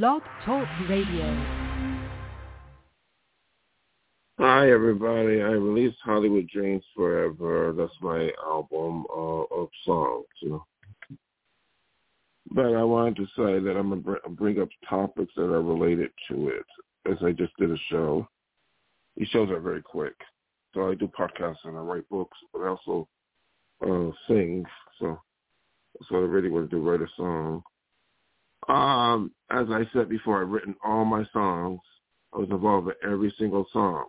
Blog Talk Radio. Hi everybody. I released Hollywood Dreams Forever. That's my album uh, of songs, you know. But I wanted to say that I'm gonna bring up topics that are related to it, as I just did a show. These shows are very quick, so I do podcasts and I write books, but I also uh, sing. So that's what I really want to do: write a song. Um, as I said before, I've written all my songs. I was involved in every single song.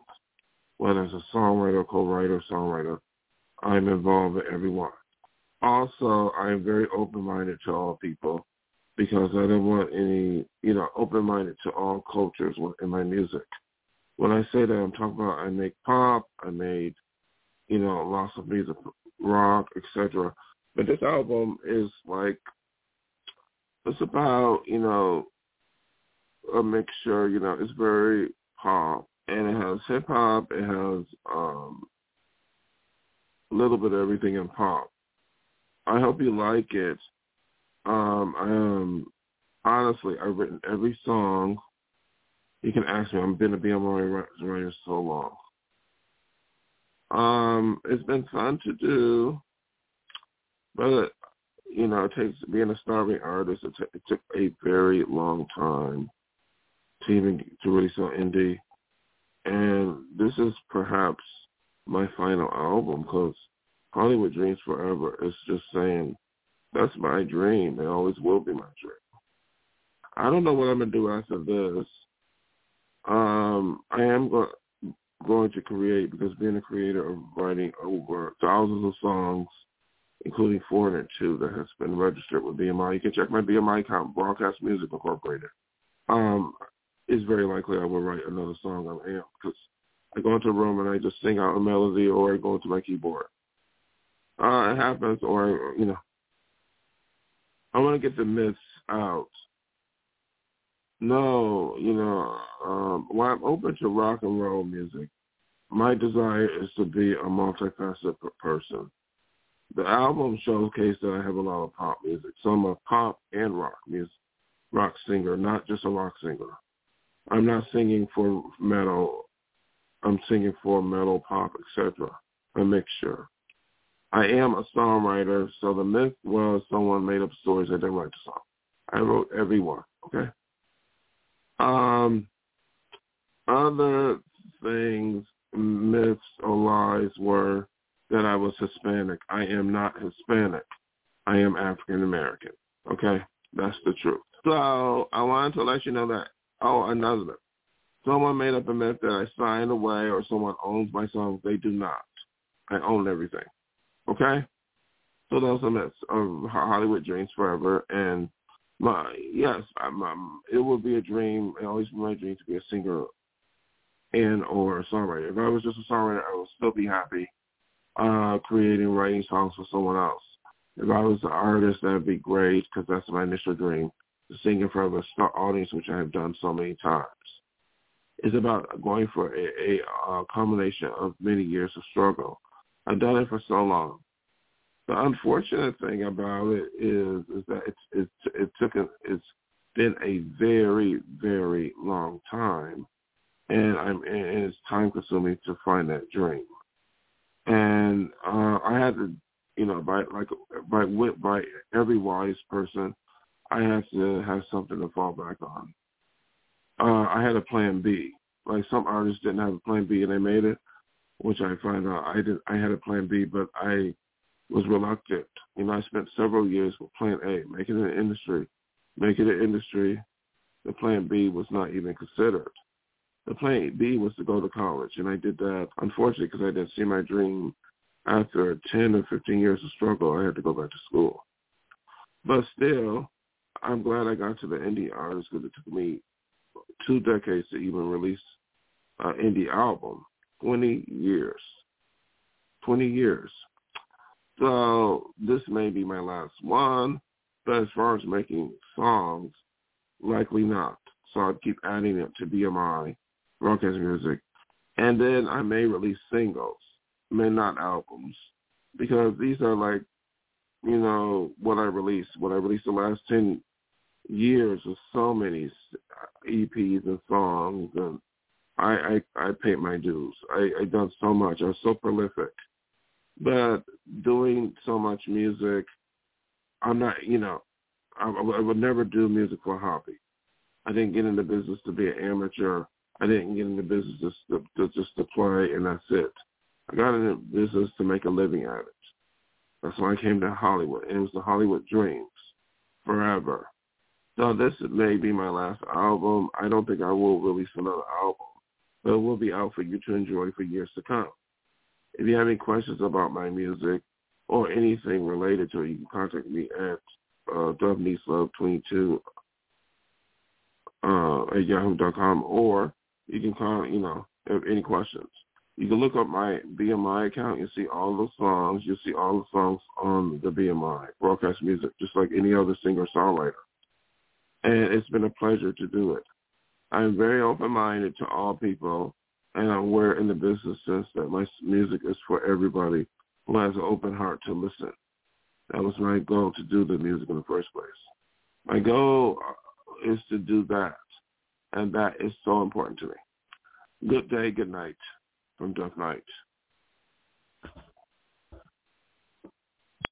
Whether it's a songwriter, co-writer, songwriter, I'm involved in every one. Also, I'm very open-minded to all people because I don't want any, you know, open-minded to all cultures in my music. When I say that, I'm talking about I make pop, I made, you know, lots of music, rock, etc. But this album is like it's about, you know, a mixture, you know, it's very pop and it has hip hop, it has um a little bit of everything in pop. I hope you like it. Um I am honestly I've written every song. You can ask me, I've been a BMI writer so long. Um, it's been fun to do, but you know, it takes being a starving artist. It, t- it took a very long time to even to release on indie, and this is perhaps my final album because Hollywood Dreams Forever is just saying that's my dream. It always will be my dream. I don't know what I'm gonna do after this. Um, I am go- going to create because being a creator of writing over thousands of songs including 402 that has been registered with BMI. You can check my BMI account, Broadcast Music Incorporated. Um, it's very likely I will write another song on AM because I go into a room and I just sing out a melody or I go into my keyboard. Uh, it happens or, you know, I want to get the myths out. No, you know, um, while I'm open to rock and roll music, my desire is to be a multifaceted person the album showcased that I have a lot of pop music. So I'm a pop and rock music, rock singer, not just a rock singer. I'm not singing for metal. I'm singing for metal, pop, etc. A mixture. I am a songwriter, so the myth was someone made up stories. that didn't write the song. I wrote every one. Okay. Um, other things, myths or lies were that I was Hispanic. I am not Hispanic. I am African American. Okay? That's the truth. So I wanted to let you know that, oh, another. Someone made up a myth that I signed away or someone owns my songs. They do not. I own everything. Okay? So those are myths of Hollywood Dreams Forever. And my, yes, I'm, I'm, it would be a dream. It always my dream to be a singer and or a songwriter. If I was just a songwriter, I would still be happy uh, creating, writing songs for someone else. If I was an artist, that would be great because that's my initial dream, to sing in front of a audience, which I have done so many times. It's about going for a, a, a combination of many years of struggle. I've done it for so long. The unfortunate thing about it is is that it's it's it took a, it's been a very very long time, and I'm and it's time consuming to find that dream and uh, I had to, you know, by like by wit by every wise person, I had to have something to fall back on. Uh, I had a plan B. Like some artists didn't have a plan B and they made it, which I find out I did. I had a plan B, but I was reluctant. You know, I spent several years with Plan A, making it an industry, making it an industry. The Plan B was not even considered the plan B was to go to college, and I did that. Unfortunately, because I didn't see my dream after 10 or 15 years of struggle, I had to go back to school. But still, I'm glad I got to the indie artist because it took me two decades to even release an indie album. 20 years. 20 years. So this may be my last one, but as far as making songs, likely not. So I'd keep adding it to BMI broadcast music. And then I may release singles, may not albums, because these are like, you know, what I released. What I released the last 10 years of so many EPs and songs, and I I, I paid my dues. I I done so much. I was so prolific, but doing so much music, I'm not. You know, I, I would never do music for a hobby. I didn't get into business to be an amateur. I didn't get into business just to, just to play and that's it. I got into business to make a living at it. That's why I came to Hollywood. And it was the Hollywood Dreams forever. So this may be my last album. I don't think I will release another album, but it will be out for you to enjoy for years to come. If you have any questions about my music or anything related to it, you can contact me at uh, Love22 uh, at yahoo.com or you can call, you know, if any questions. You can look up my BMI account. You see all the songs. You see all the songs on the BMI, broadcast music, just like any other singer-songwriter. And it's been a pleasure to do it. I'm very open-minded to all people, and I'm aware in the business sense that my music is for everybody who has an open heart to listen. That was my goal to do the music in the first place. My goal is to do that, and that is so important to me. Good day, good night from Dove Night.